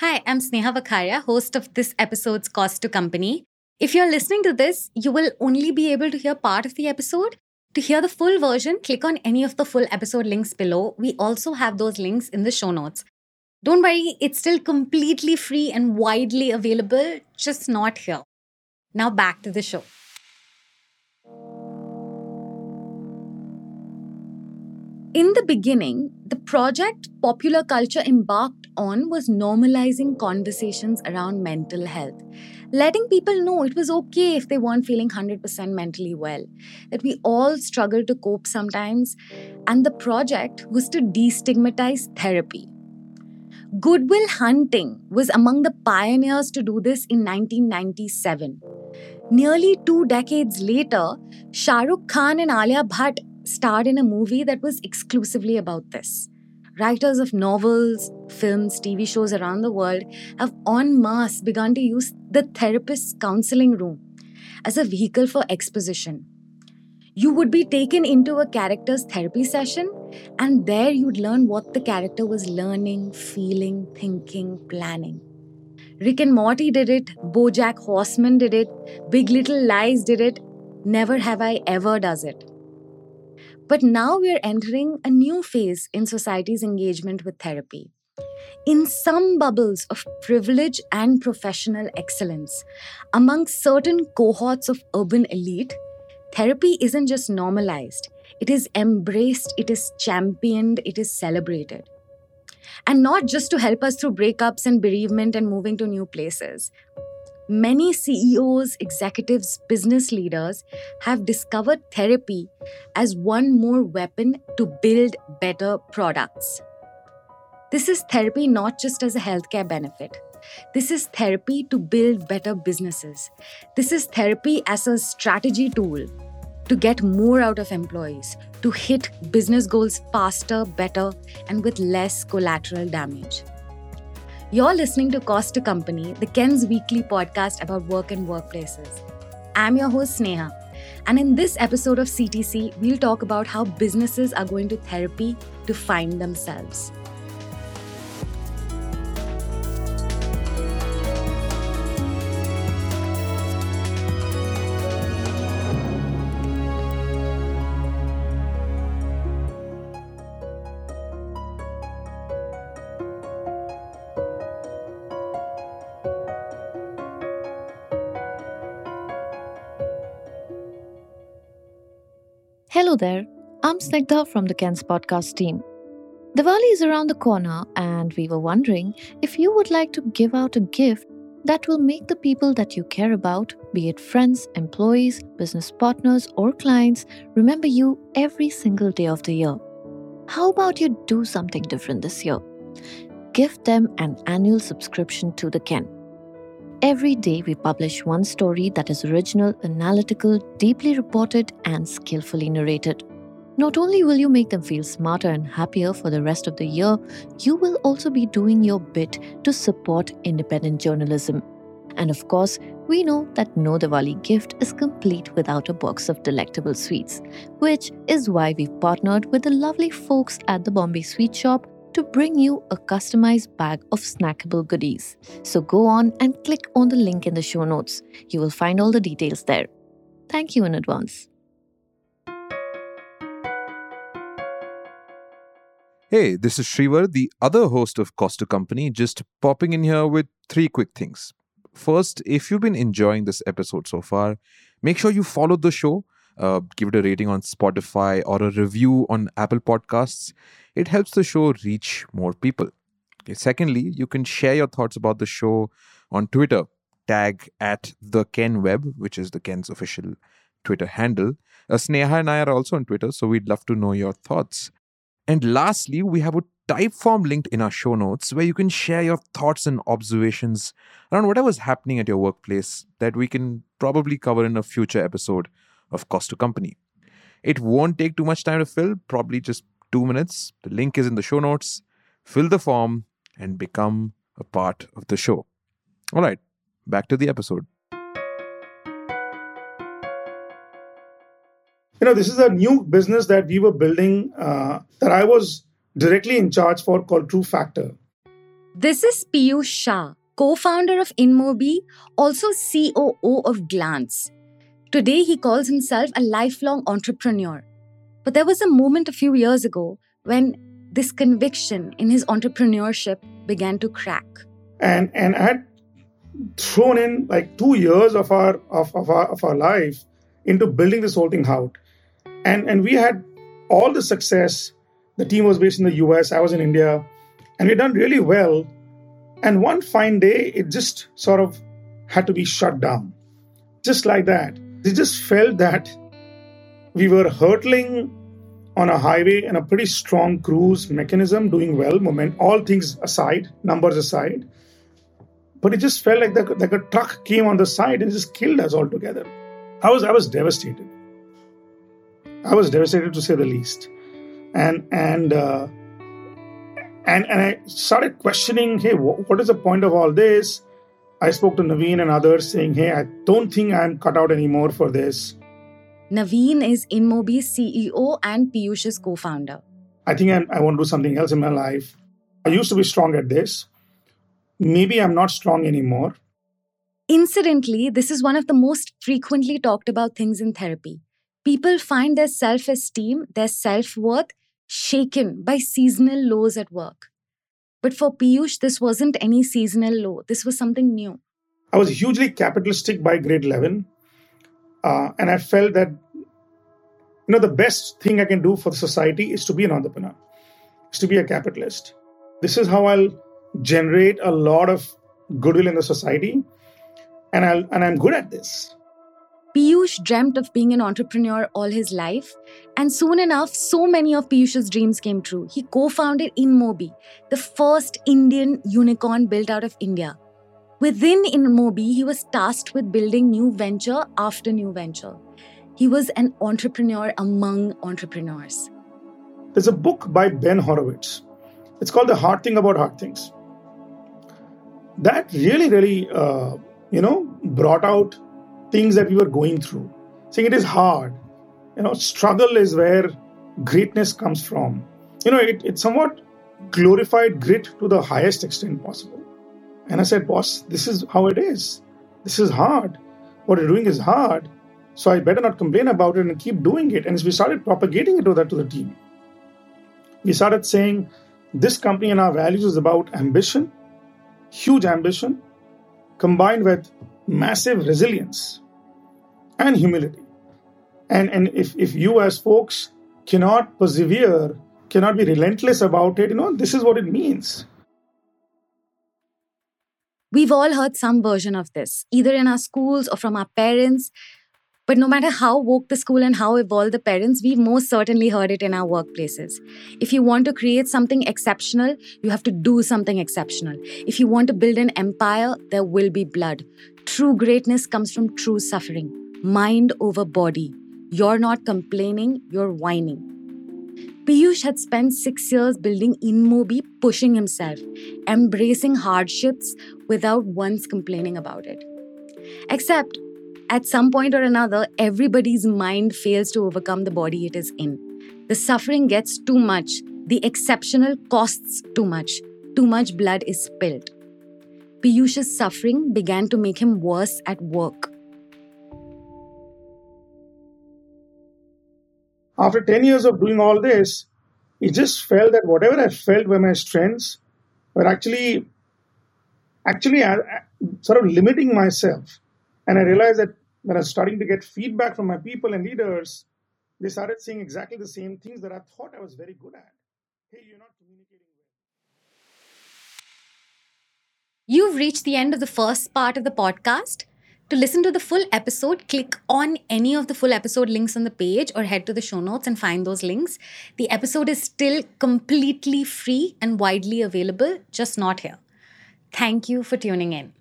Hi, I'm Sneha Vakharia, host of this episode's Cost to Company. If you're listening to this, you will only be able to hear part of the episode. To hear the full version, click on any of the full episode links below. We also have those links in the show notes. Don't worry, it's still completely free and widely available, just not here. Now back to the show. In the beginning, the project popular culture embarked on was normalizing conversations around mental health, letting people know it was okay if they weren't feeling 100% mentally well, that we all struggle to cope sometimes, and the project was to destigmatize therapy. Good Will Hunting was among the pioneers to do this in 1997. Nearly two decades later, Shahrukh Khan and Alia Bhatt starred in a movie that was exclusively about this. Writers of novels, films, TV shows around the world have en masse begun to use the therapist's counseling room as a vehicle for exposition. You would be taken into a character's therapy session, and there you'd learn what the character was learning, feeling, thinking, planning. Rick and Morty did it, Bojack Horseman did it, Big Little Lies did it, Never Have I Ever does it. But now we're entering a new phase in society's engagement with therapy. In some bubbles of privilege and professional excellence, among certain cohorts of urban elite, therapy isn't just normalized, it is embraced, it is championed, it is celebrated. And not just to help us through breakups and bereavement and moving to new places, Many CEOs, executives, business leaders have discovered therapy as one more weapon to build better products. This is therapy not just as a healthcare benefit. This is therapy to build better businesses. This is therapy as a strategy tool to get more out of employees, to hit business goals faster, better, and with less collateral damage. You're listening to Cost to Company, the Ken's weekly podcast about work and workplaces. I'm your host, Sneha. And in this episode of CTC, we'll talk about how businesses are going to therapy to find themselves. Hello there, I'm Snigdha from the Ken's podcast team. Diwali is around the corner, and we were wondering if you would like to give out a gift that will make the people that you care about, be it friends, employees, business partners, or clients, remember you every single day of the year. How about you do something different this year? Give them an annual subscription to the Ken. Every day, we publish one story that is original, analytical, deeply reported, and skillfully narrated. Not only will you make them feel smarter and happier for the rest of the year, you will also be doing your bit to support independent journalism. And of course, we know that no Diwali gift is complete without a box of delectable sweets, which is why we've partnered with the lovely folks at the Bombay Sweet Shop to bring you a customized bag of snackable goodies. So go on and click on the link in the show notes. You will find all the details there. Thank you in advance. Hey, this is Shrivar, the other host of Cost to Company, just popping in here with three quick things. First, if you've been enjoying this episode so far, make sure you follow the show, uh, give it a rating on Spotify or a review on Apple Podcasts it helps the show reach more people. Okay, secondly, you can share your thoughts about the show on Twitter. Tag at the Ken Web, which is the Ken's official Twitter handle. Uh, Sneha and I are also on Twitter, so we'd love to know your thoughts. And lastly, we have a Typeform linked in our show notes where you can share your thoughts and observations around whatever's happening at your workplace that we can probably cover in a future episode of Cost to Company. It won't take too much time to fill, probably just two minutes. The link is in the show notes. Fill the form and become a part of the show. All right, back to the episode. You know, this is a new business that we were building uh, that I was directly in charge for called TruFactor. This is Piyush Shah, co founder of InMobi, also COO of Glance. Today, he calls himself a lifelong entrepreneur. But there was a moment a few years ago when this conviction in his entrepreneurship began to crack. And and I had thrown in like two years of our of, of our of our life into building this whole thing out. And and we had all the success. The team was based in the US, I was in India, and we done really well. And one fine day, it just sort of had to be shut down. Just like that. They just felt that we were hurtling on a highway in a pretty strong cruise mechanism, doing well, moment, all things aside, numbers aside. But it just felt like, the, like a truck came on the side and just killed us altogether. I was I was devastated. I was devastated to say the least, and and uh, and and I started questioning. Hey, what is the point of all this? I spoke to Naveen and others saying, Hey, I don't think I'm cut out anymore for this. Naveen is InMobi's CEO and Piyush's co founder. I think I'm, I want to do something else in my life. I used to be strong at this. Maybe I'm not strong anymore. Incidentally, this is one of the most frequently talked about things in therapy. People find their self esteem, their self worth shaken by seasonal lows at work. But for Piyush, this wasn't any seasonal low. This was something new. I was hugely capitalistic by grade 11. Uh, and I felt that, you know, the best thing I can do for society is to be an entrepreneur, is to be a capitalist. This is how I'll generate a lot of goodwill in the society. And, I'll, and I'm good at this. Piyush dreamt of being an entrepreneur all his life, and soon enough, so many of Piyush's dreams came true. He co founded InMobi, the first Indian unicorn built out of India. Within InMobi, he was tasked with building new venture after new venture. He was an entrepreneur among entrepreneurs. There's a book by Ben Horowitz. It's called The Hard Thing About Hard Things. That really, really, uh, you know, brought out things that we were going through. Saying it is hard. You know, struggle is where greatness comes from. You know, it, it somewhat glorified grit to the highest extent possible. And I said, boss, this is how it is. This is hard. What you're doing is hard. So I better not complain about it and keep doing it. And we started propagating it to that to the team, we started saying this company and our values is about ambition, huge ambition, combined with massive resilience and humility. And, and if, if you as folks cannot persevere, cannot be relentless about it, you know, this is what it means. We've all heard some version of this, either in our schools or from our parents. But no matter how woke the school and how evolved the parents, we've most certainly heard it in our workplaces. If you want to create something exceptional, you have to do something exceptional. If you want to build an empire, there will be blood. True greatness comes from true suffering, mind over body. You're not complaining, you're whining. Piyush had spent six years building InMobi, pushing himself, embracing hardships without once complaining about it. Except at some point or another, everybody's mind fails to overcome the body it is in. The suffering gets too much, the exceptional costs too much, too much blood is spilled. Piyush's suffering began to make him worse at work. After 10 years of doing all this, it just felt that whatever I felt were my strengths were actually actually uh, sort of limiting myself and I realized that when I was starting to get feedback from my people and leaders, they started saying exactly the same things that I thought I was very good at. Hey, you're not communicating You've reached the end of the first part of the podcast. To listen to the full episode, click on any of the full episode links on the page or head to the show notes and find those links. The episode is still completely free and widely available, just not here. Thank you for tuning in.